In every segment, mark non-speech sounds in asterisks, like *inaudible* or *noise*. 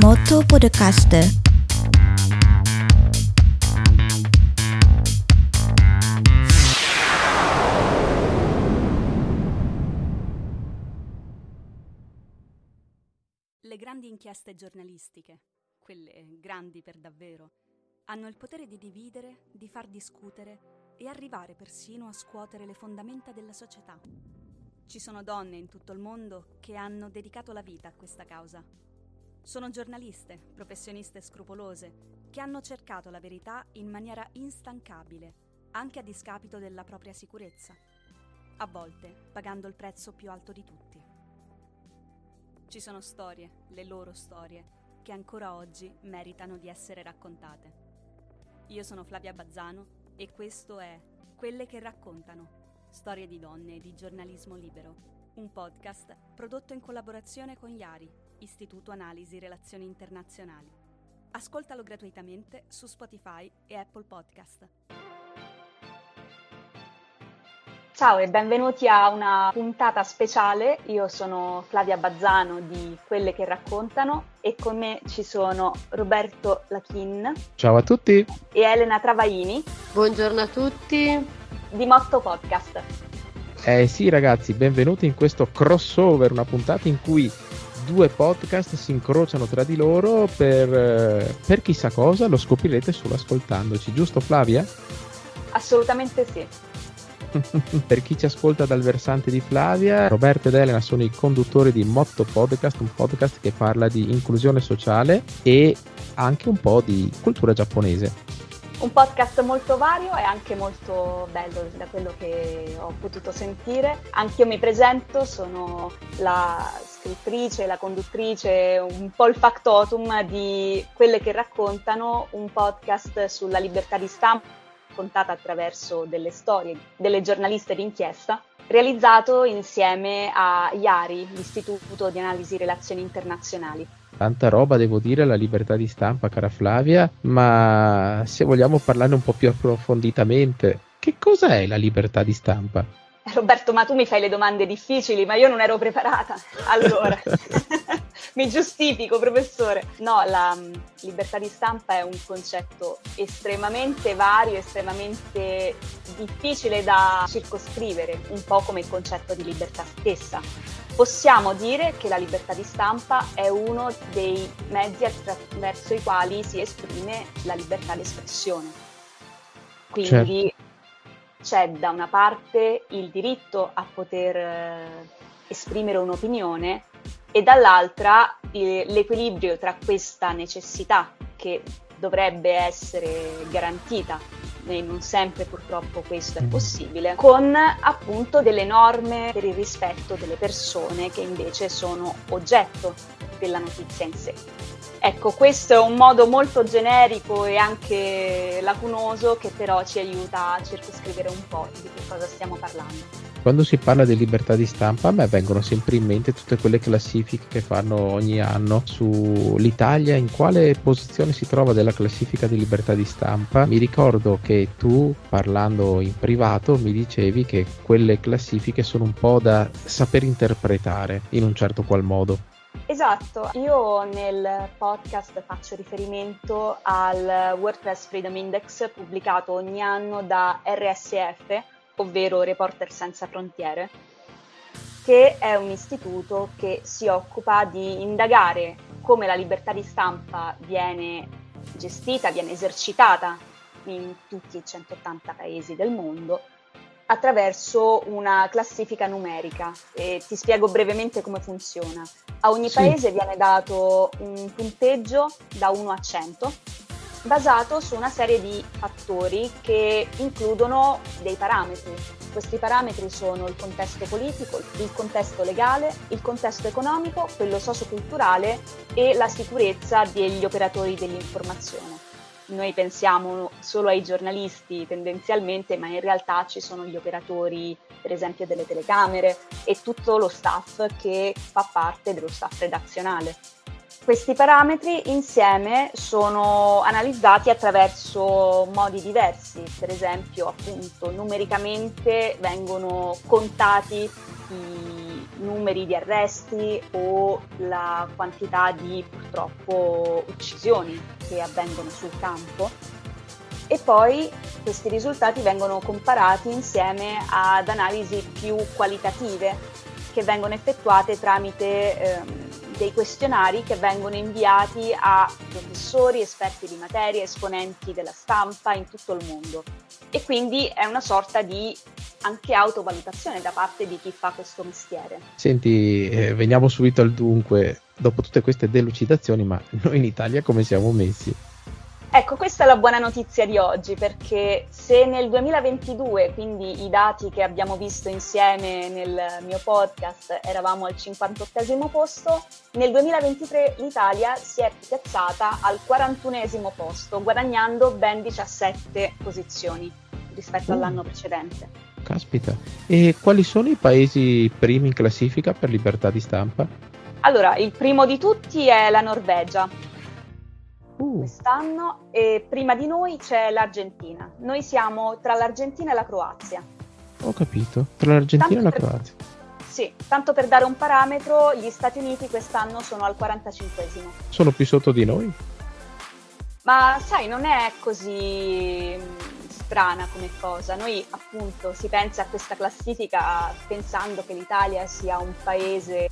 Moto Podcast. Le grandi inchieste giornalistiche, quelle grandi per davvero, hanno il potere di dividere, di far discutere e arrivare persino a scuotere le fondamenta della società. Ci sono donne in tutto il mondo che hanno dedicato la vita a questa causa. Sono giornaliste, professioniste scrupolose, che hanno cercato la verità in maniera instancabile, anche a discapito della propria sicurezza, a volte pagando il prezzo più alto di tutti. Ci sono storie, le loro storie, che ancora oggi meritano di essere raccontate. Io sono Flavia Bazzano e questo è Quelle che raccontano, storie di donne e di giornalismo libero, un podcast prodotto in collaborazione con Iari, Istituto Analisi Relazioni Internazionali. Ascoltalo gratuitamente su Spotify e Apple Podcast. Ciao e benvenuti a una puntata speciale. Io sono Flavia Bazzano di Quelle che raccontano e con me ci sono Roberto Lachin. Ciao a tutti. E Elena Travaini. Buongiorno a tutti. Di Motto Podcast. Eh sì ragazzi, benvenuti in questo crossover, una puntata in cui due podcast si incrociano tra di loro per, eh, per chissà cosa, lo scoprirete solo ascoltandoci, giusto Flavia? Assolutamente sì. *laughs* per chi ci ascolta dal versante di Flavia, Roberto ed Elena sono i conduttori di Motto Podcast, un podcast che parla di inclusione sociale e anche un po' di cultura giapponese. Un podcast molto vario e anche molto bello da quello che ho potuto sentire. Anch'io mi presento, sono la scrittrice, la conduttrice, un po' il factotum di quelle che raccontano un podcast sulla libertà di stampa raccontata attraverso delle storie delle giornaliste d'inchiesta, realizzato insieme a IARI, l'Istituto di Analisi Relazioni Internazionali. Tanta roba, devo dire, la libertà di stampa, cara Flavia, ma se vogliamo parlare un po' più approfonditamente, che cosa è la libertà di stampa? Roberto, ma tu mi fai le domande difficili, ma io non ero preparata. Allora, *laughs* mi giustifico, professore. No, la um, libertà di stampa è un concetto estremamente vario, estremamente difficile da circoscrivere, un po' come il concetto di libertà stessa. Possiamo dire che la libertà di stampa è uno dei mezzi attraverso i quali si esprime la libertà d'espressione. Quindi certo c'è da una parte il diritto a poter eh, esprimere un'opinione e dall'altra eh, l'equilibrio tra questa necessità che dovrebbe essere garantita e non sempre purtroppo questo è mm. possibile, con appunto delle norme per il rispetto delle persone che invece sono oggetto della notizia in sé. Ecco, questo è un modo molto generico e anche lacunoso che però ci aiuta a circoscrivere un po' di che cosa stiamo parlando. Quando si parla di libertà di stampa, a me vengono sempre in mente tutte quelle classifiche che fanno ogni anno sull'Italia, in quale posizione si trova della classifica di libertà di stampa. Mi ricordo che tu, parlando in privato, mi dicevi che quelle classifiche sono un po' da saper interpretare in un certo qual modo. Esatto, io nel podcast faccio riferimento al WordPress Freedom Index pubblicato ogni anno da RSF, ovvero Reporter Senza Frontiere, che è un istituto che si occupa di indagare come la libertà di stampa viene gestita, viene esercitata in tutti i 180 paesi del mondo attraverso una classifica numerica e ti spiego brevemente come funziona. A ogni sì. paese viene dato un punteggio da 1 a 100 basato su una serie di fattori che includono dei parametri. Questi parametri sono il contesto politico, il contesto legale, il contesto economico, quello socioculturale e la sicurezza degli operatori dell'informazione noi pensiamo solo ai giornalisti tendenzialmente, ma in realtà ci sono gli operatori, per esempio, delle telecamere e tutto lo staff che fa parte dello staff redazionale. Questi parametri insieme sono analizzati attraverso modi diversi, per esempio appunto numericamente vengono contati i numeri di arresti o la quantità di purtroppo uccisioni che avvengono sul campo e poi questi risultati vengono comparati insieme ad analisi più qualitative che vengono effettuate tramite ehm, dei questionari che vengono inviati a professori, esperti di materia, esponenti della stampa in tutto il mondo. E quindi è una sorta di anche autovalutazione da parte di chi fa questo mestiere. Senti, eh, veniamo subito al dunque, dopo tutte queste delucidazioni, ma noi in Italia come siamo messi? Ecco, questa è la buona notizia di oggi, perché se nel 2022, quindi i dati che abbiamo visto insieme nel mio podcast, eravamo al 58 posto, nel 2023 l'Italia si è piazzata al 41 posto, guadagnando ben 17 posizioni rispetto uh, all'anno precedente. Caspita, e quali sono i paesi primi in classifica per libertà di stampa? Allora, il primo di tutti è la Norvegia, uh. quest'anno e prima di noi c'è l'Argentina. Noi siamo tra l'Argentina e la Croazia. Ho capito, tra l'Argentina tanto e la per... Croazia. Sì, tanto per dare un parametro, gli Stati Uniti quest'anno sono al 45esimo. Sono più sotto di noi? Ma sai, non è così strana come cosa. Noi appunto si pensa a questa classifica pensando che l'Italia sia un paese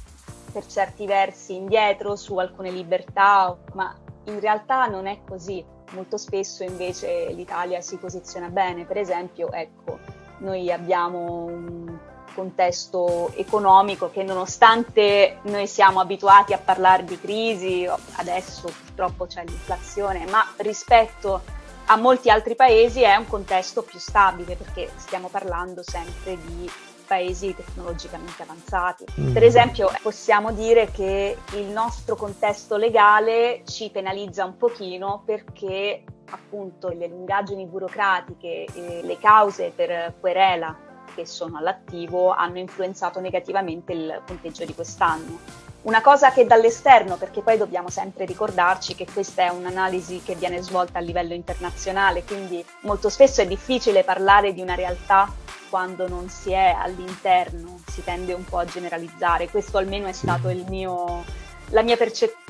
per certi versi indietro su alcune libertà, ma in realtà non è così. Molto spesso invece l'Italia si posiziona bene. Per esempio, ecco, noi abbiamo un contesto economico che nonostante noi siamo abituati a parlare di crisi, adesso purtroppo c'è l'inflazione, ma rispetto a molti altri paesi è un contesto più stabile perché stiamo parlando sempre di paesi tecnologicamente avanzati. Mm. Per esempio, possiamo dire che il nostro contesto legale ci penalizza un pochino perché appunto le lungaggini burocratiche e le cause per querela che sono all'attivo hanno influenzato negativamente il punteggio di quest'anno. Una cosa che dall'esterno, perché poi dobbiamo sempre ricordarci che questa è un'analisi che viene svolta a livello internazionale, quindi molto spesso è difficile parlare di una realtà quando non si è all'interno, si tende un po' a generalizzare. Questo almeno è stato mio, la mia percezione.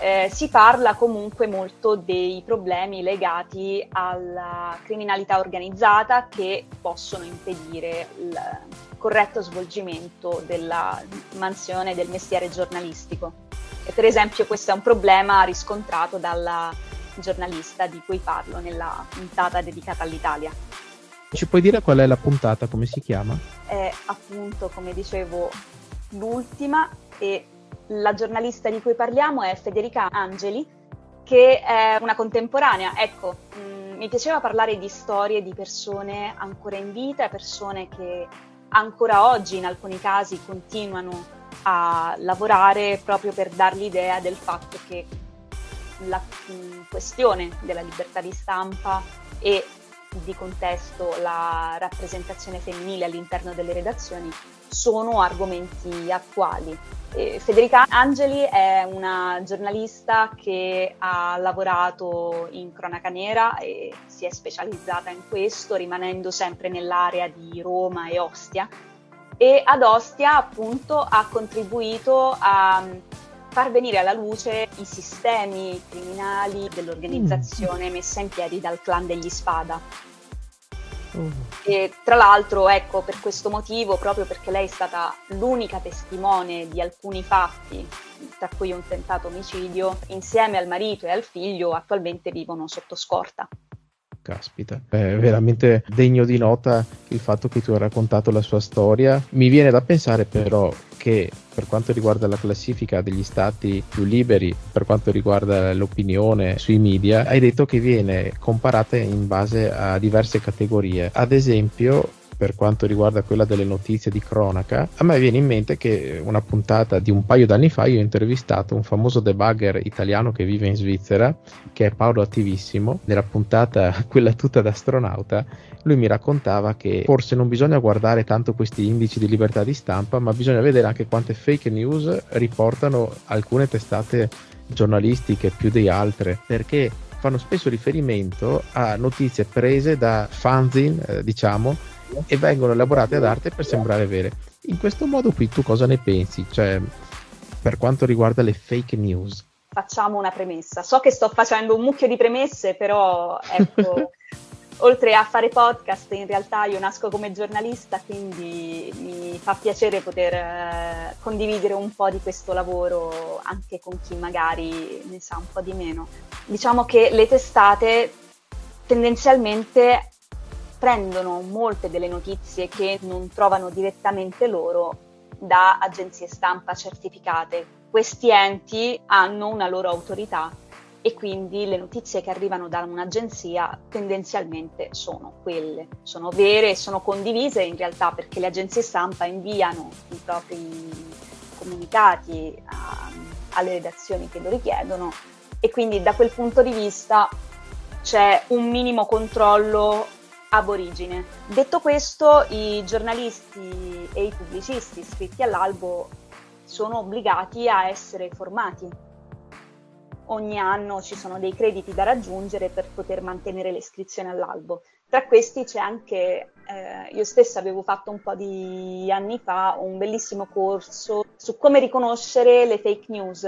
Eh, si parla comunque molto dei problemi legati alla criminalità organizzata che possono impedire il corretto svolgimento della mansione del mestiere giornalistico. E per esempio questo è un problema riscontrato dalla giornalista di cui parlo nella puntata dedicata all'Italia. Ci puoi dire qual è la puntata, come si chiama? È appunto, come dicevo, l'ultima e la giornalista di cui parliamo è Federica Angeli, che è una contemporanea. Ecco, mh, mm, mi piaceva parlare di storie di persone ancora in vita, persone che ancora oggi in alcuni casi continuano a lavorare proprio per dar l'idea del fatto che la mm, questione della libertà di stampa e di contesto la rappresentazione femminile all'interno delle redazioni sono argomenti attuali. Federica Angeli è una giornalista che ha lavorato in cronaca nera e si è specializzata in questo, rimanendo sempre nell'area di Roma e Ostia. E ad Ostia appunto ha contribuito a far venire alla luce i sistemi criminali dell'organizzazione mm. messa in piedi dal clan degli Spada. Mm. E tra l'altro, ecco, per questo motivo, proprio perché lei è stata l'unica testimone di alcuni fatti, tra cui un tentato omicidio, insieme al marito e al figlio attualmente vivono sotto scorta. Caspita, è veramente degno di nota il fatto che tu hai raccontato la sua storia. Mi viene da pensare però che per quanto riguarda la classifica degli stati più liberi, per quanto riguarda l'opinione sui media, hai detto che viene comparata in base a diverse categorie. Ad esempio, per quanto riguarda quella delle notizie di cronaca, a me viene in mente che una puntata di un paio d'anni fa io ho intervistato un famoso debugger italiano che vive in Svizzera, che è Paolo Attivissimo, nella puntata *laughs* quella tutta da astronauta, lui mi raccontava che forse non bisogna guardare tanto questi indici di libertà di stampa, ma bisogna vedere anche quante fake news riportano alcune testate giornalistiche più di altre, perché fanno spesso riferimento a notizie prese da fanzine, eh, diciamo, e vengono elaborate ad arte per sembrare vere. In questo modo qui tu cosa ne pensi? Cioè, per quanto riguarda le fake news? Facciamo una premessa. So che sto facendo un mucchio di premesse, però ecco, *laughs* oltre a fare podcast, in realtà io nasco come giornalista, quindi mi fa piacere poter eh, condividere un po' di questo lavoro anche con chi magari ne sa un po' di meno. Diciamo che le testate tendenzialmente prendono molte delle notizie che non trovano direttamente loro da agenzie stampa certificate. Questi enti hanno una loro autorità e quindi le notizie che arrivano da un'agenzia tendenzialmente sono quelle, sono vere e sono condivise in realtà perché le agenzie stampa inviano i propri comunicati a, alle redazioni che lo richiedono e quindi da quel punto di vista c'è un minimo controllo ab origine. Detto questo, i giornalisti e i pubblicisti iscritti all'albo sono obbligati a essere formati ogni anno ci sono dei crediti da raggiungere per poter mantenere l'iscrizione all'albo. Tra questi c'è anche, eh, io stessa avevo fatto un po' di anni fa un bellissimo corso su come riconoscere le fake news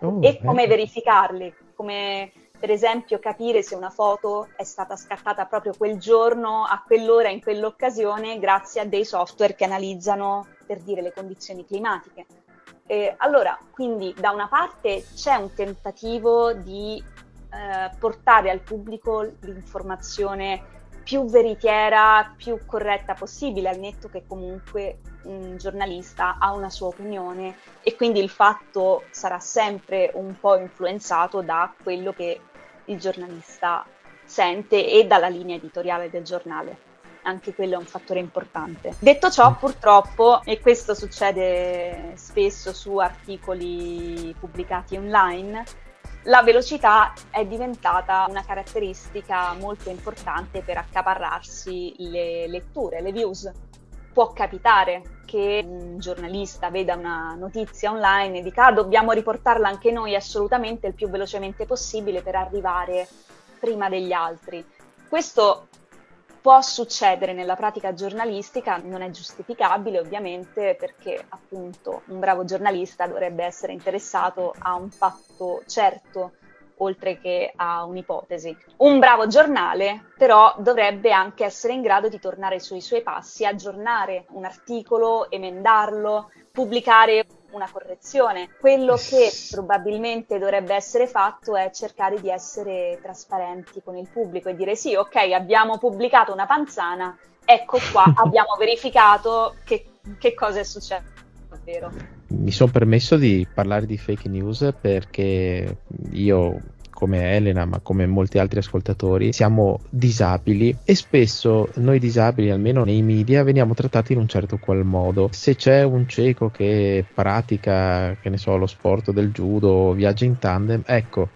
oh, e come eh. verificarle, come per esempio capire se una foto è stata scattata proprio quel giorno, a quell'ora, in quell'occasione, grazie a dei software che analizzano per dire le condizioni climatiche. Eh, allora, quindi da una parte c'è un tentativo di eh, portare al pubblico l'informazione più veritiera, più corretta possibile, al netto che comunque un giornalista ha una sua opinione e quindi il fatto sarà sempre un po' influenzato da quello che il giornalista sente e dalla linea editoriale del giornale anche quello è un fattore importante. Detto ciò, purtroppo, e questo succede spesso su articoli pubblicati online, la velocità è diventata una caratteristica molto importante per accaparrarsi le letture, le views. Può capitare che un giornalista veda una notizia online e dica ah, dobbiamo riportarla anche noi assolutamente il più velocemente possibile per arrivare prima degli altri. Questo può succedere nella pratica giornalistica, non è giustificabile ovviamente perché appunto un bravo giornalista dovrebbe essere interessato a un fatto certo oltre che a un'ipotesi. Un bravo giornale però dovrebbe anche essere in grado di tornare sui suoi passi, aggiornare un articolo, emendarlo, pubblicare una correzione. Quello che probabilmente dovrebbe essere fatto è cercare di essere trasparenti con il pubblico e dire sì, ok, abbiamo pubblicato una panzana, ecco qua, *laughs* abbiamo verificato che, che cosa è successo davvero. Mi sono permesso di parlare di fake news perché io come Elena, ma come molti altri ascoltatori, siamo disabili e spesso noi disabili, almeno nei media, veniamo trattati in un certo qual modo. Se c'è un cieco che pratica, che ne so, lo sport del judo, viaggia in tandem, ecco,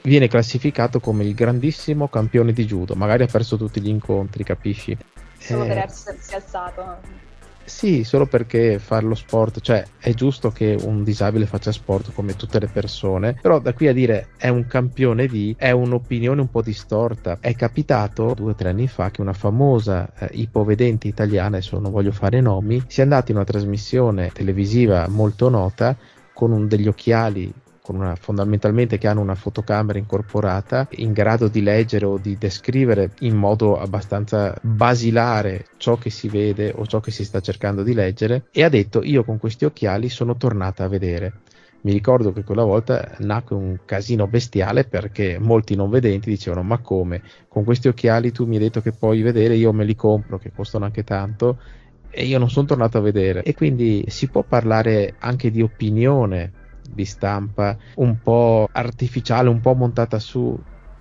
viene classificato come il grandissimo campione di judo, magari ha perso tutti gli incontri, capisci? Solo eh... per essersi alzato. Sì, solo perché fare lo sport, cioè è giusto che un disabile faccia sport come tutte le persone, però da qui a dire è un campione di è un'opinione un po' distorta. È capitato due o tre anni fa che una famosa eh, ipovedente italiana, adesso non voglio fare nomi, sia andata in una trasmissione televisiva molto nota con un, degli occhiali una, fondamentalmente che hanno una fotocamera incorporata in grado di leggere o di descrivere in modo abbastanza basilare ciò che si vede o ciò che si sta cercando di leggere. E ha detto io con questi occhiali sono tornata a vedere. Mi ricordo che quella volta nacque un casino bestiale perché molti non vedenti dicevano ma come? Con questi occhiali tu mi hai detto che puoi vedere io me li compro che costano anche tanto e io non sono tornato a vedere. E quindi si può parlare anche di opinione di stampa un po' artificiale, un po' montata su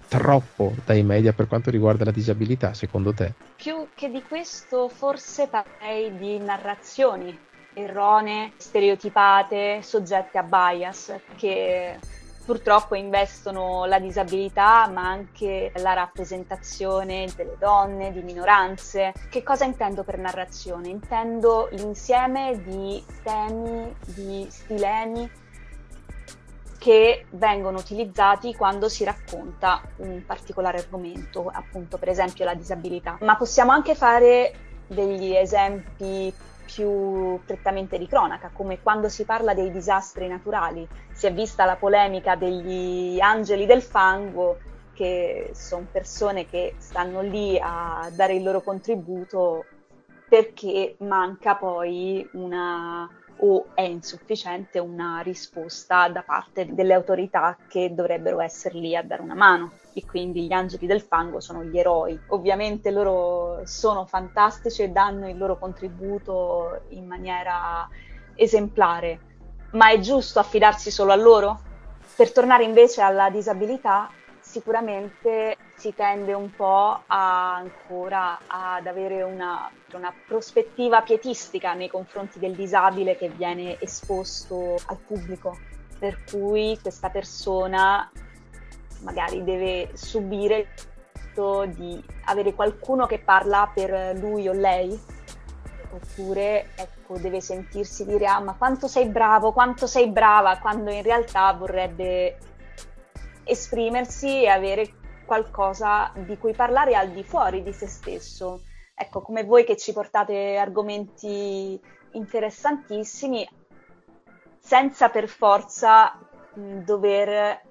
troppo dai media per quanto riguarda la disabilità, secondo te? Più che di questo, forse parlerei di narrazioni erronee, stereotipate, soggette a bias, che purtroppo investono la disabilità, ma anche la rappresentazione delle donne, di minoranze. Che cosa intendo per narrazione? Intendo l'insieme di temi, di stilemi che vengono utilizzati quando si racconta un particolare argomento, appunto per esempio la disabilità. Ma possiamo anche fare degli esempi più prettamente di cronaca, come quando si parla dei disastri naturali. Si è vista la polemica degli angeli del fango, che sono persone che stanno lì a dare il loro contributo perché manca poi una o è insufficiente una risposta da parte delle autorità che dovrebbero essere lì a dare una mano e quindi gli angeli del fango sono gli eroi. Ovviamente loro sono fantastici e danno il loro contributo in maniera esemplare, ma è giusto affidarsi solo a loro? Per tornare invece alla disabilità, sicuramente si tende un po' a, ancora ad avere una, una, prospettiva pietistica nei confronti del disabile che viene esposto al pubblico, per cui questa persona magari deve subire il fatto di avere qualcuno che parla per lui o lei, oppure ecco, deve sentirsi dire ah ma quanto sei bravo, quanto sei brava, quando in realtà vorrebbe esprimersi e avere qualcosa di cui parlare al di fuori di se stesso. Ecco, come voi che ci portate argomenti interessantissimi, senza per forza mh, dover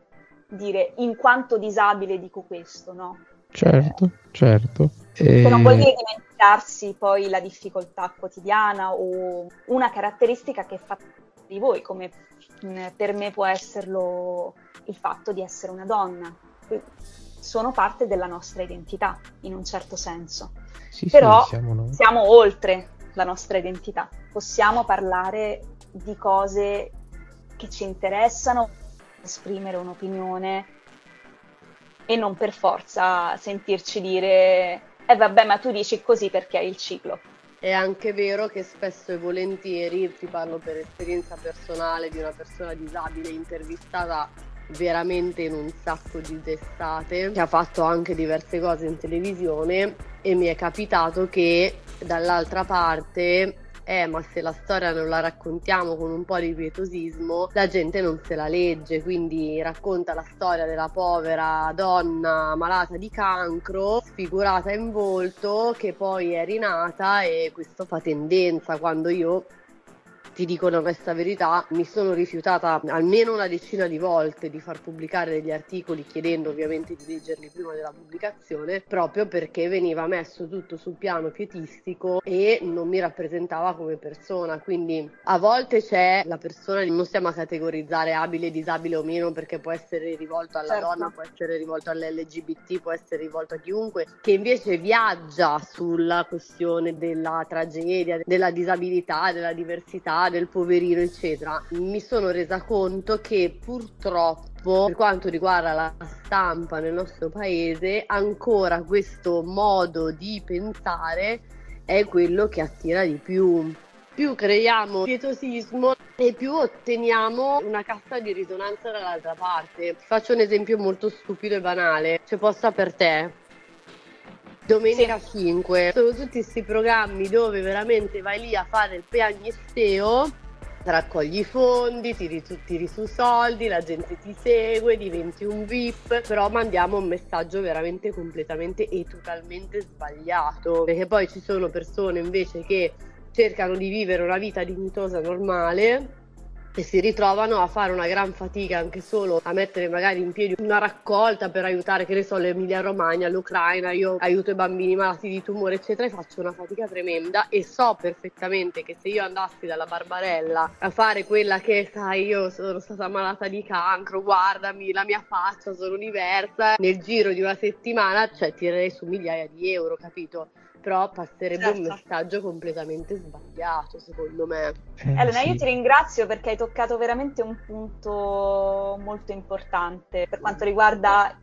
dire in quanto disabile dico questo, no? Certo, certo. E... non vuol dire dimenticarsi poi la difficoltà quotidiana o una caratteristica che fa di voi, come per me può esserlo il fatto di essere una donna. Sono parte della nostra identità, in un certo senso. Sì, Però sì, siamo, siamo oltre la nostra identità. Possiamo parlare di cose che ci interessano, esprimere un'opinione e non per forza sentirci dire eh vabbè ma tu dici così perché hai il ciclo. È anche vero che spesso e volentieri, ti parlo per esperienza personale di una persona disabile intervistata veramente in un sacco di testate, che ha fatto anche diverse cose in televisione e mi è capitato che dall'altra parte eh ma se la storia non la raccontiamo con un po' di pietosismo la gente non se la legge quindi racconta la storia della povera donna malata di cancro sfigurata in volto che poi è rinata e questo fa tendenza quando io ti dico una questa verità, mi sono rifiutata almeno una decina di volte di far pubblicare degli articoli chiedendo ovviamente di leggerli prima della pubblicazione, proprio perché veniva messo tutto sul piano pietistico e non mi rappresentava come persona. Quindi a volte c'è la persona, non stiamo a categorizzare abile, disabile o meno, perché può essere rivolto alla certo. donna, può essere rivolto all'LGBT, può essere rivolto a chiunque, che invece viaggia sulla questione della tragedia, della disabilità, della diversità del poverino, eccetera, mi sono resa conto che purtroppo per quanto riguarda la stampa nel nostro paese, ancora questo modo di pensare è quello che attira di più. Più creiamo pietosismo e più otteniamo una cassa di risonanza dall'altra parte. Faccio un esempio molto stupido e banale. C'è posta per te. Domenica sì. 5 sono tutti questi programmi dove veramente vai lì a fare il piagnisteo raccogli fondi, tiri, tiri su soldi, la gente ti segue, diventi un VIP, però mandiamo un messaggio veramente completamente e totalmente sbagliato, perché poi ci sono persone invece che cercano di vivere una vita dignitosa normale e si ritrovano a fare una gran fatica anche solo a mettere magari in piedi una raccolta per aiutare, che ne so, l'Emilia Romagna, l'Ucraina, io aiuto i bambini malati di tumore, eccetera, e faccio una fatica tremenda e so perfettamente che se io andassi dalla Barbarella a fare quella che, sai, io sono stata malata di cancro, guardami la mia faccia, sono diversa, nel giro di una settimana, cioè tirerei su migliaia di euro, capito? Però passerebbe certo. un messaggio completamente sbagliato secondo me. Eh, Elena, sì. io ti ringrazio perché hai toccato veramente un punto molto importante per quanto riguarda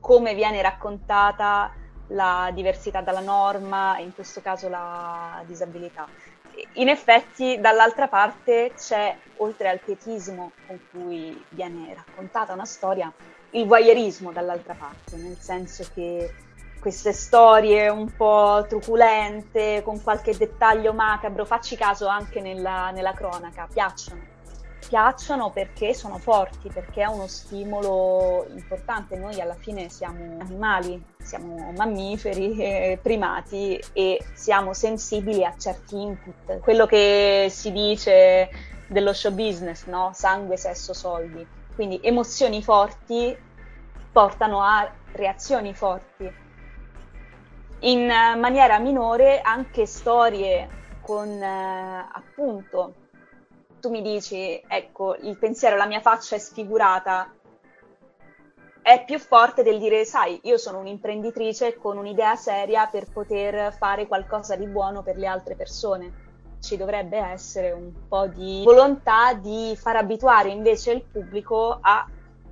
come viene raccontata la diversità dalla norma, in questo caso la disabilità. In effetti, dall'altra parte c'è, oltre al pietismo con cui viene raccontata una storia, il voyeurismo dall'altra parte, nel senso che queste storie un po' truculente, con qualche dettaglio macabro, facci caso anche nella, nella cronaca, piacciono. Piacciono perché sono forti, perché è uno stimolo importante. Noi alla fine siamo animali, siamo mammiferi, *laughs* eh, primati e siamo sensibili a certi input. Quello che si dice dello show business, no? Sangue, sesso, soldi. Quindi emozioni forti portano a reazioni forti. In maniera minore anche storie con eh, appunto tu mi dici, ecco, il pensiero, la mia faccia è sfigurata, è più forte del dire, sai, io sono un'imprenditrice con un'idea seria per poter fare qualcosa di buono per le altre persone. Ci dovrebbe essere un po' di volontà di far abituare invece il pubblico a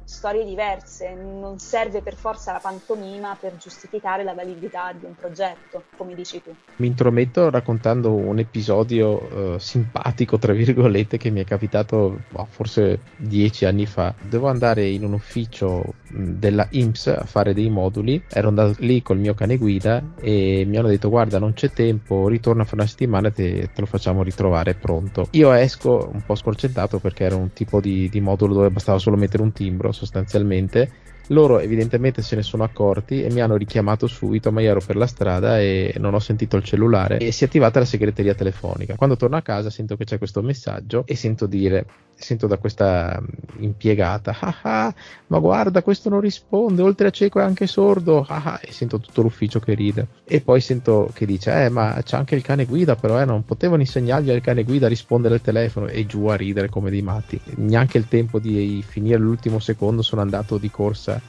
storie diverse, non serve per forza la pantomima per giustificare la validità di un progetto, come dici tu. Mi intrometto raccontando un episodio eh, simpatico, tra virgolette, che mi è capitato oh, forse dieci anni fa. Devo andare in un ufficio della IMSS a fare dei moduli, ero andato lì col mio cane guida e mi hanno detto guarda non c'è tempo, ritorna fra una settimana e te, te, lo facciamo ritrovare pronto. Io esco un po' scorcentato perché era un tipo di, di modulo dove bastava solo mettere un timbro sostanzialmente loro evidentemente se ne sono accorti e mi hanno richiamato subito, ma io ero per la strada e non ho sentito il cellulare e si è attivata la segreteria telefonica. Quando torno a casa sento che c'è questo messaggio e sento dire, sento da questa impiegata, ah ah, ma guarda questo non risponde, oltre a cieco è anche sordo, ah ah, e sento tutto l'ufficio che ride. E poi sento che dice, eh ma c'è anche il cane guida però, eh, non potevano insegnargli al cane guida a rispondere al telefono e giù a ridere come dei matti. Neanche il tempo di finire l'ultimo secondo sono andato di corsa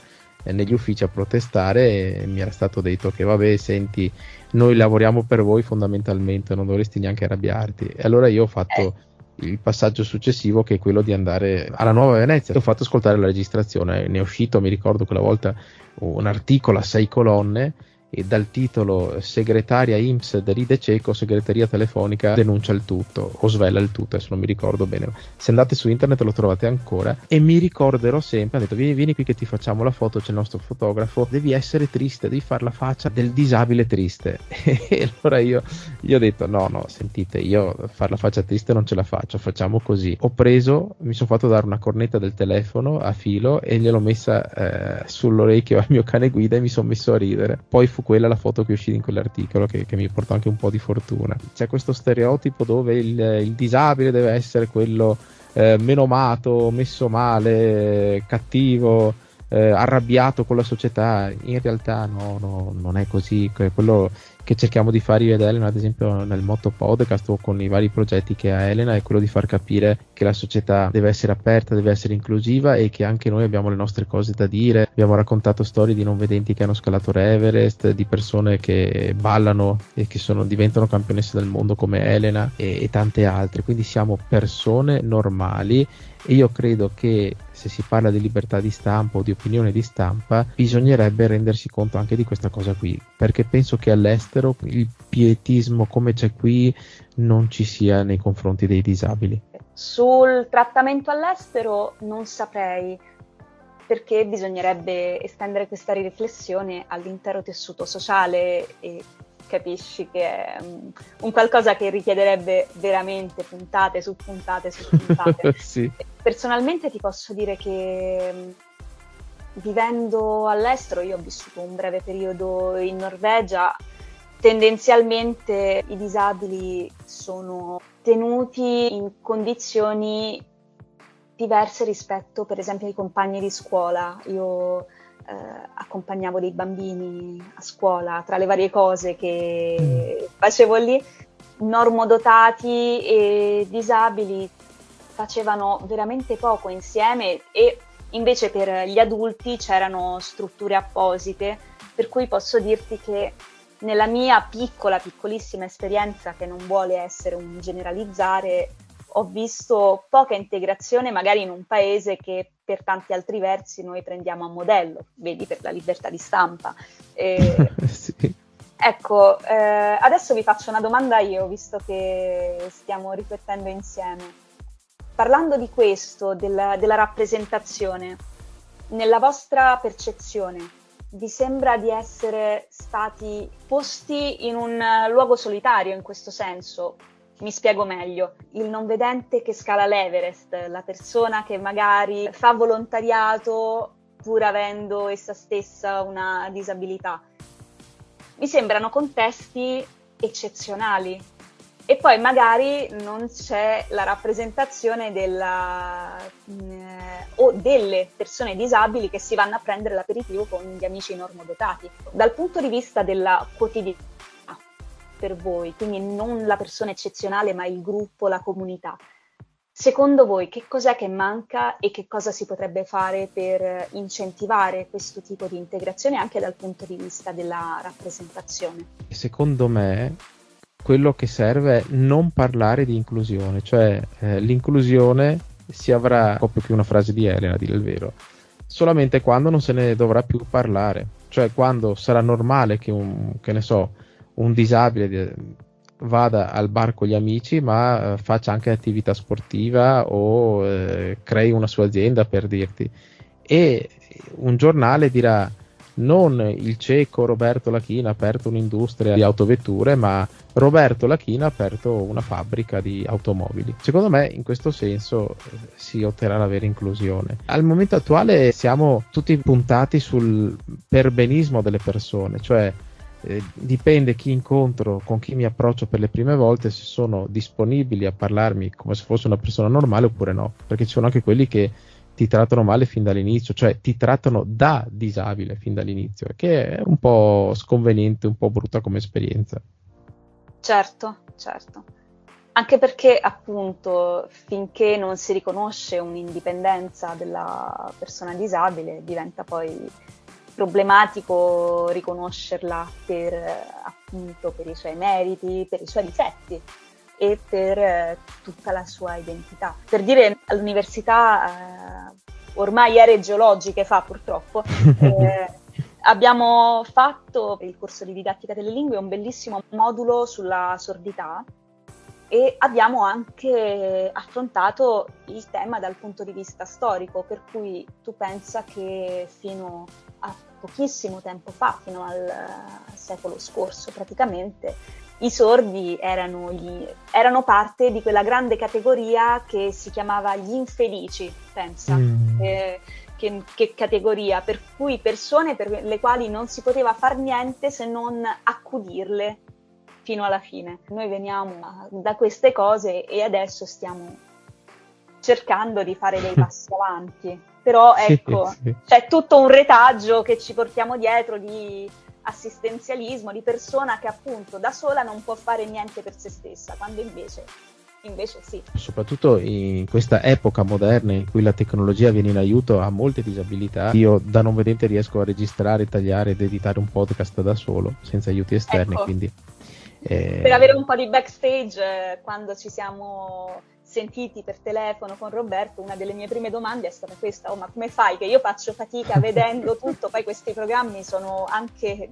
eh, negli uffici a protestare e mi era stato detto che vabbè senti noi lavoriamo per voi fondamentalmente non dovresti neanche arrabbiarti e allora io ho fatto eh. Il passaggio successivo che è quello di andare alla Nuova Venezia. Ho fatto ascoltare la registrazione ne è uscito mi ricordo quella volta un articolo a sei colonne e dal titolo segretaria IMSS deride cieco, segreteria telefonica denuncia il tutto o svela il tutto, adesso non mi ricordo bene. Se andate su internet lo trovate ancora e mi ricorderò sempre, ha detto vieni, vieni qui che ti facciamo la foto, c'è il nostro fotografo, devi essere triste, devi fare la faccia del disabile triste. *laughs* e allora io, io ho detto no, no, sentite, io fare la faccia triste non ce la faccio, facciamo così. Ho preso, mi sono fatto dare una cornetta del telefono a filo e gliel'ho messa eh, sull'orecchio al mio cane guida e mi sono messo a ridere. Poi fu quella la foto che uscì in quell'articolo che, che, mi portò anche un po' di fortuna. C'è questo stereotipo dove il, il disabile deve essere quello eh, menomato, messo male, cattivo, eh, arrabbiato con la società. In realtà no, no, non è così. Quello che cerchiamo di fare io ed Elena, ad esempio nel Motto Podcast o con i vari progetti che ha Elena, è quello di far capire che la società deve essere aperta, deve essere inclusiva e che anche noi abbiamo le nostre cose da dire. Abbiamo raccontato storie di non vedenti che hanno scalato l'Everest, di persone che ballano e che sono, diventano campionesse del mondo come Elena e, e tante altre. Quindi siamo persone normali e io credo che se si parla di libertà di stampa o di opinione di stampa bisognerebbe rendersi conto anche di questa cosa qui perché penso che all'estero il pietismo come c'è qui non ci sia nei confronti dei disabili. Sul trattamento all'estero non saprei perché bisognerebbe estendere questa riflessione all'intero tessuto sociale e capisci che è un, un, qualcosa che richiederebbe veramente puntate su puntate su puntate. *laughs* sì. Personalmente ti posso dire che vivendo all'estero, io ho vissuto un breve periodo in Norvegia, tendenzialmente i disabili sono tenuti in condizioni diverse rispetto per esempio ai compagni di scuola. Io eh, accompagnavo dei bambini a scuola, tra le varie cose che facevo lì, normodotati e disabili facevano veramente poco insieme e invece per gli adulti c'erano strutture apposite, per cui posso dirti che nella mia piccola, piccolissima esperienza, che non vuole essere un generalizzare, ho visto poca integrazione magari in un paese che per tanti altri versi noi prendiamo a modello, vedi per la libertà di stampa. E, *laughs* sì. Ecco, eh, adesso vi faccio una domanda io, visto che stiamo riflettendo insieme. Parlando di questo, della, della rappresentazione, nella vostra percezione, vi sembra di essere stati posti in un luogo solitario in questo senso? Mi spiego meglio. Il non vedente che scala l'Everest, la persona che magari fa volontariato pur avendo essa stessa una disabilità. Mi sembrano contesti eccezionali e poi magari non c'è la rappresentazione della, eh, o delle persone disabili che si vanno a prendere l'aperitivo con gli amici normodotati. Dal punto di vista della quotidianità per voi, quindi non la persona eccezionale ma il gruppo, la comunità. Secondo voi che cos'è che manca e che cosa si potrebbe fare per incentivare questo tipo di integrazione anche dal punto di vista della rappresentazione? Secondo me quello che serve è non parlare di inclusione, cioè eh, l'inclusione si avrà, proprio più una frase di Elena, a dire il vero, solamente quando non se ne dovrà più parlare, cioè quando sarà normale che un, che ne so, un disabile vada al bar con gli amici ma eh, faccia anche attività sportiva o eh, crei una sua azienda per dirti e un giornale dirà non il cieco Roberto Lachina ha aperto un'industria di autovetture, ma Roberto Lachina ha aperto una fabbrica di automobili. Secondo me in questo senso eh, si otterrà la vera inclusione. Al momento attuale siamo tutti puntati sul perbenismo delle persone, cioè eh, dipende chi incontro, con chi mi approccio per le prime volte, se sono disponibili a parlarmi come se fosse una persona normale oppure no, perché ci sono anche quelli che ti trattano male fin dall'inizio, cioè ti trattano da disabile fin dall'inizio, che è un po' sconveniente, un po' brutta come esperienza. Certo, certo. Anche perché appunto finché non si riconosce un'indipendenza della persona disabile diventa poi problematico riconoscerla per appunto per i suoi meriti, per i suoi difetti e per eh, tutta la sua identità. Per dire all'università, eh, ormai ere geologiche fa purtroppo, *laughs* eh, abbiamo fatto per il corso di didattica delle lingue un bellissimo modulo sulla sordità e abbiamo anche affrontato il tema dal punto di vista storico, per cui tu pensa che fino a pochissimo tempo fa, fino al secolo scorso praticamente, i sordi erano, gli, erano, parte di quella grande categoria che si chiamava gli infelici, pensa. Mm. Eh, che, che, categoria, per cui persone per le quali non si poteva far niente se non accudirle fino alla fine. Noi veniamo da queste cose e adesso stiamo cercando di fare dei *laughs* passi avanti. Però ecco, sì, sì. c'è tutto un retaggio che ci portiamo dietro di assistenzialismo di persona che appunto da sola non può fare niente per se stessa, quando invece, invece sì. Soprattutto in questa epoca moderna in cui la tecnologia viene in aiuto a molte disabilità, io da non vedente riesco a registrare, tagliare ed editare un podcast da solo, senza aiuti esterni, ecco. quindi... Eh... Per avere un po' di backstage eh, quando ci siamo sentiti per telefono con Roberto, una delle mie prime domande è stata questa, oh ma come fai che io faccio fatica vedendo *laughs* tutto, poi questi programmi sono anche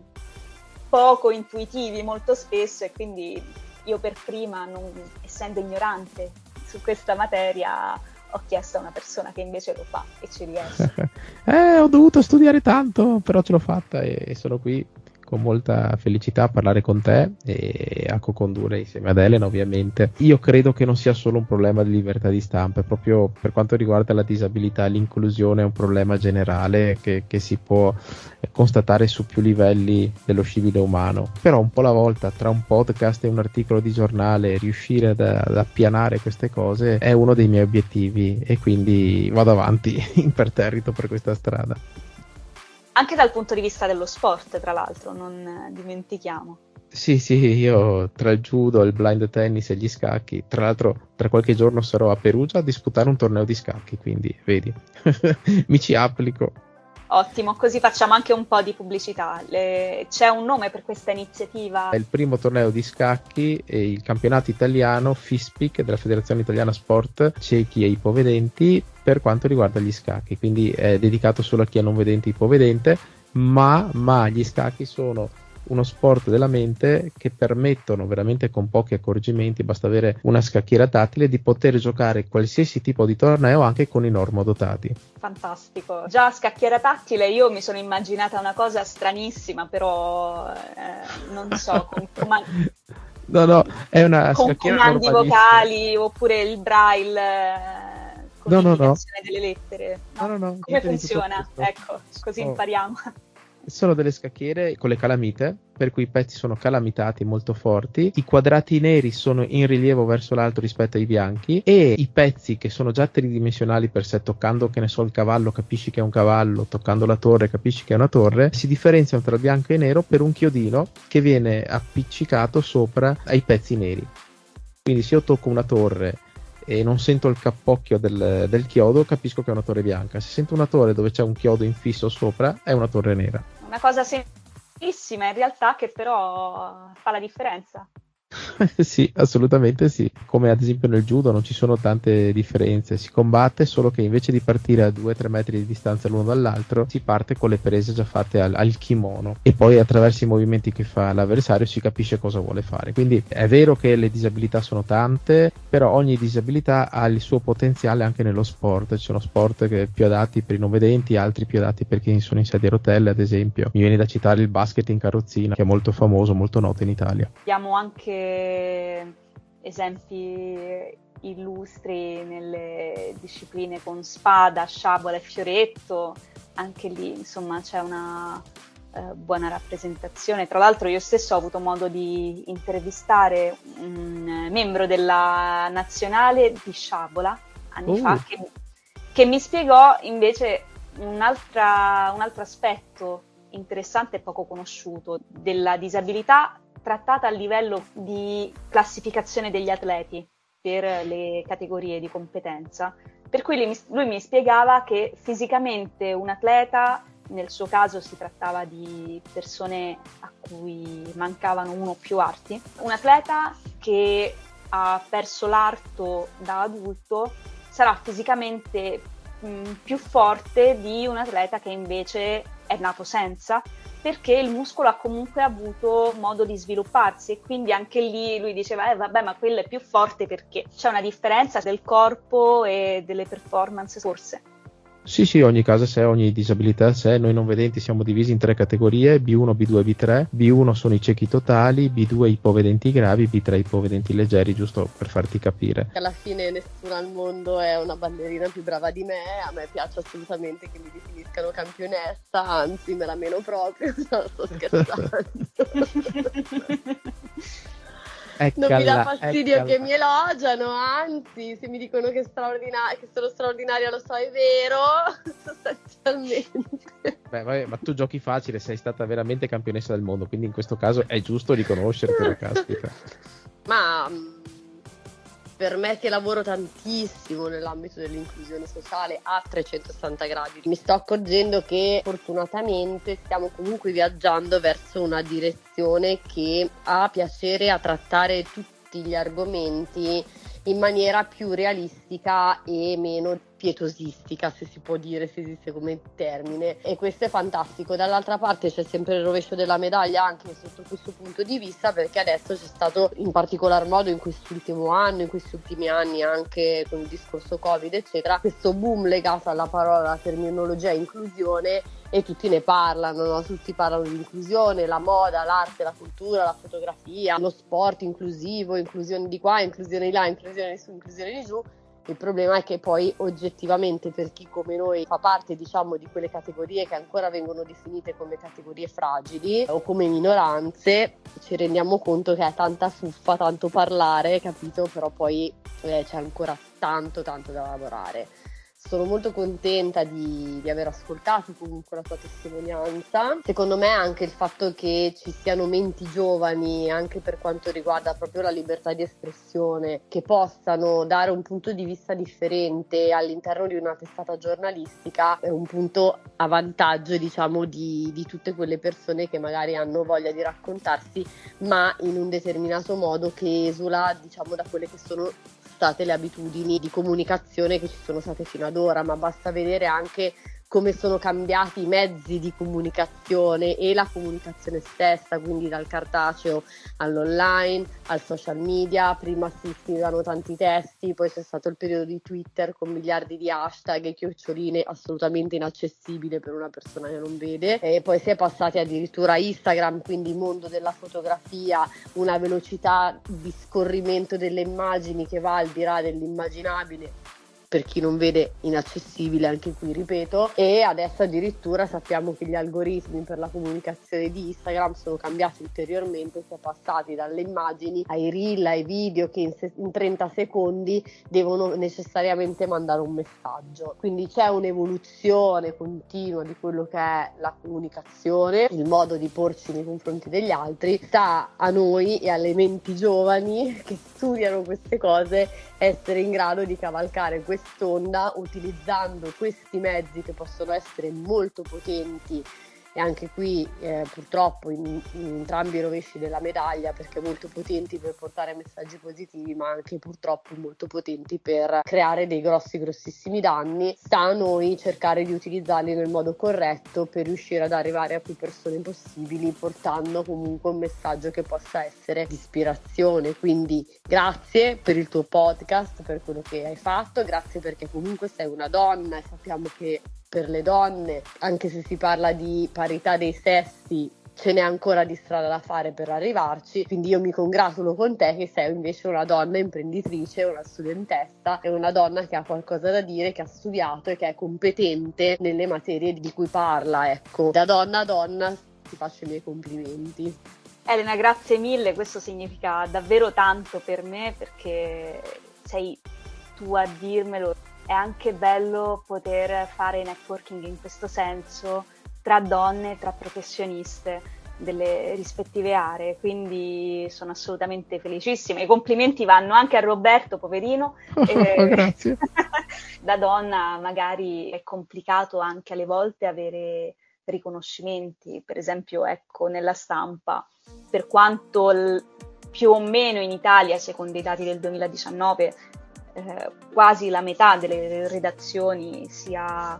poco intuitivi molto spesso e quindi io per prima, non, essendo ignorante su questa materia, ho chiesto a una persona che invece lo fa e ci riesce. *laughs* eh, ho dovuto studiare tanto, però ce l'ho fatta e sono qui con molta felicità a parlare con te e a co-condurre insieme ad Elena ovviamente. Io credo che non sia solo un problema di libertà di stampa, proprio per quanto riguarda la disabilità, l'inclusione è un problema generale che, che si può constatare su più livelli dello scibile umano. Però un po' alla volta tra un podcast e un articolo di giornale riuscire ad, ad appianare queste cose è uno dei miei obiettivi e quindi vado avanti *laughs* imperterrito per questa strada anche dal punto di vista dello sport, tra l'altro, non dimentichiamo. Sì, sì, io tra il judo, il blind tennis e gli scacchi, tra l'altro tra qualche giorno sarò a Perugia a disputare un torneo di scacchi, quindi vedi, *laughs* mi ci applico. Ottimo, così facciamo anche un po' di pubblicità. Le... C'è un nome per questa iniziativa? È il primo torneo di scacchi e il campionato italiano FISPIC della Federazione Italiana Sport Ciechi e Ipovedenti per quanto riguarda gli scacchi, quindi è dedicato solo a chi è non vedente e ipovedente, ma, ma gli scacchi sono uno sport della mente che permettono veramente con pochi accorgimenti, basta avere una scacchiera tattile, di poter giocare qualsiasi tipo di torneo anche con i normodotati. Fantastico. Già scacchiera tattile io mi sono immaginata una cosa stranissima, però eh, non so, *laughs* con. No, no, è una con comandi vocali oppure il braille no, no, no. delle lettere. No, no, no. Come funziona? Ecco, così oh. impariamo sono delle scacchiere con le calamite, per cui i pezzi sono calamitati molto forti, i quadrati neri sono in rilievo verso l'alto rispetto ai bianchi e i pezzi che sono già tridimensionali per sé, toccando che ne so il cavallo capisci che è un cavallo, toccando la torre capisci che è una torre, si differenziano tra bianco e nero per un chiodino che viene appiccicato sopra ai pezzi neri. Quindi se io tocco una torre e non sento il cappocchio del, del, chiodo, capisco che è una torre bianca. Se sento una torre dove c'è un chiodo infisso sopra, è una torre nera. Una cosa semplicissima in realtà che però fa la differenza. *laughs* sì, assolutamente sì. Come ad esempio nel judo non ci sono tante differenze, si combatte solo che invece di partire a 2-3 metri di distanza l'uno dall'altro, si parte con le prese già fatte al, al, kimono e poi attraverso i movimenti che fa l'avversario si capisce cosa vuole fare. Quindi è vero che le disabilità sono tante, però ogni disabilità ha il suo potenziale anche nello sport. Ci sono sport che più adatti per i non vedenti, altri più adatti per chi sono in sedia a rotelle, ad esempio. Mi viene da citare il basket in carrozzina, che è molto famoso, molto noto in Italia. Abbiamo anche esempi illustri nelle discipline con spada, sciabola e fioretto, anche lì insomma c'è una eh, buona rappresentazione. Tra l'altro io stesso ho avuto modo di intervistare un membro della nazionale di sciabola anni uh. fa che, che, mi spiegò invece un altro aspetto interessante e poco conosciuto della disabilità trattata a livello di classificazione degli atleti per le categorie di competenza. Per cui lui mi, lui mi spiegava che fisicamente un atleta, nel suo caso si trattava di persone a cui mancavano uno o più arti, un atleta che ha perso l'arto da adulto sarà fisicamente mh, più forte di un atleta che invece è nato senza perché il muscolo ha comunque avuto modo di svilupparsi e quindi anche lì lui diceva eh vabbè ma quello è più forte perché c'è una differenza del corpo e delle performance forse. Sì, sì, ogni caso a sé, ogni disabilità a sé. Noi non vedenti siamo divisi in tre categorie, B1, B2 e B3. B1 sono i ciechi totali, B2 i ipovedenti gravi, B3 i ipovedenti leggeri, giusto per farti capire. Alla fine nessuno al mondo è una ballerina più brava di me, a me piace assolutamente che mi definiscano campionessa, anzi me la meno proprio, *laughs* sto scherzando. *laughs* Eccala, non mi dà fastidio eccala. che mi elogiano, anzi, se mi dicono che, straordina- che sono straordinaria lo so, è vero, *laughs* sostanzialmente. Beh, vabbè, ma tu giochi facile, sei stata veramente campionessa del mondo, quindi in questo caso è giusto riconoscertela, *laughs* caspita. Ma per me che lavoro tantissimo nell'ambito dell'inclusione sociale a 360 gradi, mi sto accorgendo che fortunatamente stiamo comunque viaggiando verso una direzione che ha piacere a trattare tutti gli argomenti in maniera più realistica e meno pietosistica, se si può dire, se esiste come termine. E questo è fantastico. Dall'altra parte c'è sempre il rovescio della medaglia anche sotto questo punto di vista, perché adesso c'è stato in particolar modo in quest'ultimo anno, in questi ultimi anni, anche con il discorso Covid, eccetera, questo boom legato alla parola, alla terminologia inclusione e tutti ne parlano, no? tutti parlano di inclusione, la moda, l'arte, la cultura, la fotografia, lo sport inclusivo, inclusione di qua, inclusione di là, inclusione di su, inclusione di giù il problema è che poi oggettivamente per chi come noi fa parte diciamo di quelle categorie che ancora vengono definite come categorie fragili o come minoranze, ci rendiamo conto che è tanta fuffa, tanto parlare, capito? Però poi eh, c'è ancora tanto tanto da lavorare sono molto contenta di, di, aver ascoltato comunque la tua testimonianza. Secondo me anche il fatto che ci siano menti giovani anche per quanto riguarda proprio la libertà di espressione, che possano dare un punto di vista differente all'interno di una testata giornalistica è un punto a vantaggio diciamo di, di tutte quelle persone che magari hanno voglia di raccontarsi ma in un determinato modo che esula diciamo da quelle che sono state le abitudini di comunicazione che ci sono state fino ad ora, ma basta vedere anche come sono cambiati i mezzi di comunicazione e la comunicazione stessa, quindi dal cartaceo all'online, al social media, prima si scrivevano tanti testi, poi c'è stato il periodo di Twitter con miliardi di hashtag e chioccioline assolutamente inaccessibile per una persona che non vede, e poi si è passati addirittura a Instagram, quindi mondo della fotografia, una velocità di scorrimento delle immagini che va al di là dell'immaginabile per chi non vede inaccessibile anche qui ripeto. E adesso addirittura sappiamo che gli algoritmi per la comunicazione di Instagram sono cambiati ulteriormente si è passati dalle immagini ai reel ai video che in, se- in 30 secondi devono necessariamente mandare un messaggio. Quindi c'è un'evoluzione continua di quello che è la comunicazione il modo di porci nei confronti degli altri. Sta a noi e alle menti giovani che studiano queste cose essere in grado di cavalcare quest'onda utilizzando questi mezzi che possono essere molto potenti e anche qui eh, purtroppo in, in, entrambi i rovesci della medaglia perché molto potenti per portare messaggi positivi ma anche purtroppo molto potenti per creare dei grossi grossissimi danni sta a noi cercare di utilizzarli nel modo corretto per riuscire ad arrivare a più persone possibili portando comunque un messaggio che possa essere di ispirazione. Quindi grazie per il tuo podcast per quello che hai fatto grazie perché comunque sei una donna e sappiamo che per le donne, anche se si parla di parità dei sessi, ce n'è ancora di strada da fare per arrivarci, quindi io mi congratulo con te che sei invece una donna imprenditrice, una studentessa e una donna che ha qualcosa da dire, che ha studiato e che è competente nelle materie di cui parla, ecco. Da donna a donna ti faccio i miei complimenti. Elena, grazie mille, questo significa davvero tanto per me perché sei tu a dirmelo è anche bello poter fare networking in questo senso tra donne, tra professioniste delle rispettive aree, quindi sono assolutamente felicissima. I complimenti vanno anche a Roberto, poverino. *laughs* Oh, grazie. *laughs* da donna magari è complicato anche alle volte avere riconoscimenti, per esempio ecco nella stampa, per quanto l- più o meno in Italia, secondo i dati del 2019, eh, quasi la metà delle redazioni sia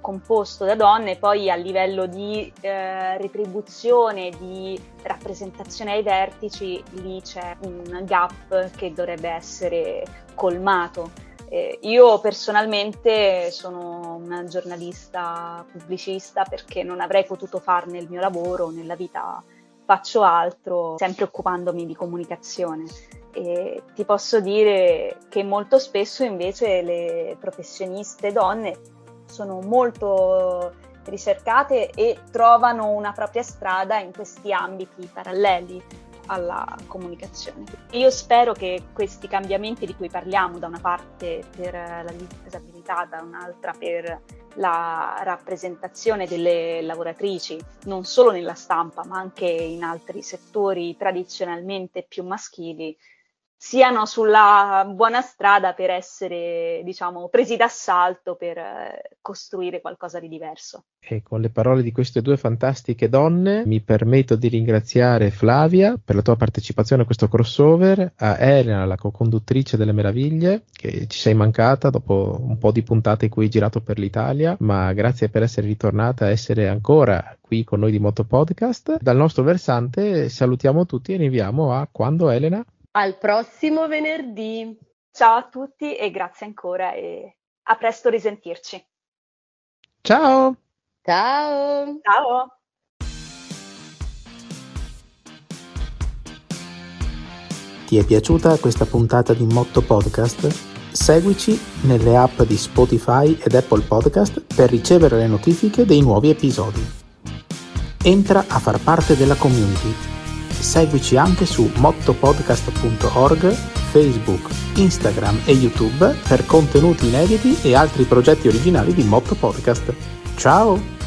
composto da donne, poi a livello di eh, retribuzione, di rappresentazione ai vertici, lì c'è un gap che dovrebbe essere colmato. Eh, io personalmente sono una giornalista pubblicista perché non avrei potuto farne il mio lavoro nella vita, faccio altro, sempre occupandomi di comunicazione. E ti posso dire che molto spesso invece le professioniste donne sono molto ricercate e trovano una propria strada in questi ambiti paralleli alla comunicazione. Io spero che questi cambiamenti di cui parliamo, da una parte per la disabilità, da un'altra per la rappresentazione delle lavoratrici, non solo nella stampa, ma anche in altri settori tradizionalmente più maschili, siano sulla buona strada per essere, diciamo, presi d'assalto per eh, costruire qualcosa di diverso. E con le parole di queste due fantastiche donne mi permetto di ringraziare Flavia per la tua partecipazione a questo crossover, a Elena, la co-conduttrice delle meraviglie, che ci sei mancata dopo un po' di puntate in cui hai girato per l'Italia, ma grazie per essere ritornata a essere ancora qui con noi di Moto Podcast. Dal nostro versante salutiamo tutti e ne inviamo a quando Elena? Al prossimo venerdì. Ciao a tutti e grazie ancora e a presto risentirci. Ciao. Ciao. Ciao. Ti è piaciuta questa puntata di Motto Podcast? Seguici nelle app di Spotify ed Apple Podcast per ricevere le notifiche dei nuovi episodi. Entra a far parte della community Seguici anche su mottopodcast.org, Facebook, Instagram e YouTube per contenuti inediti e altri progetti originali di Motto Podcast. Ciao!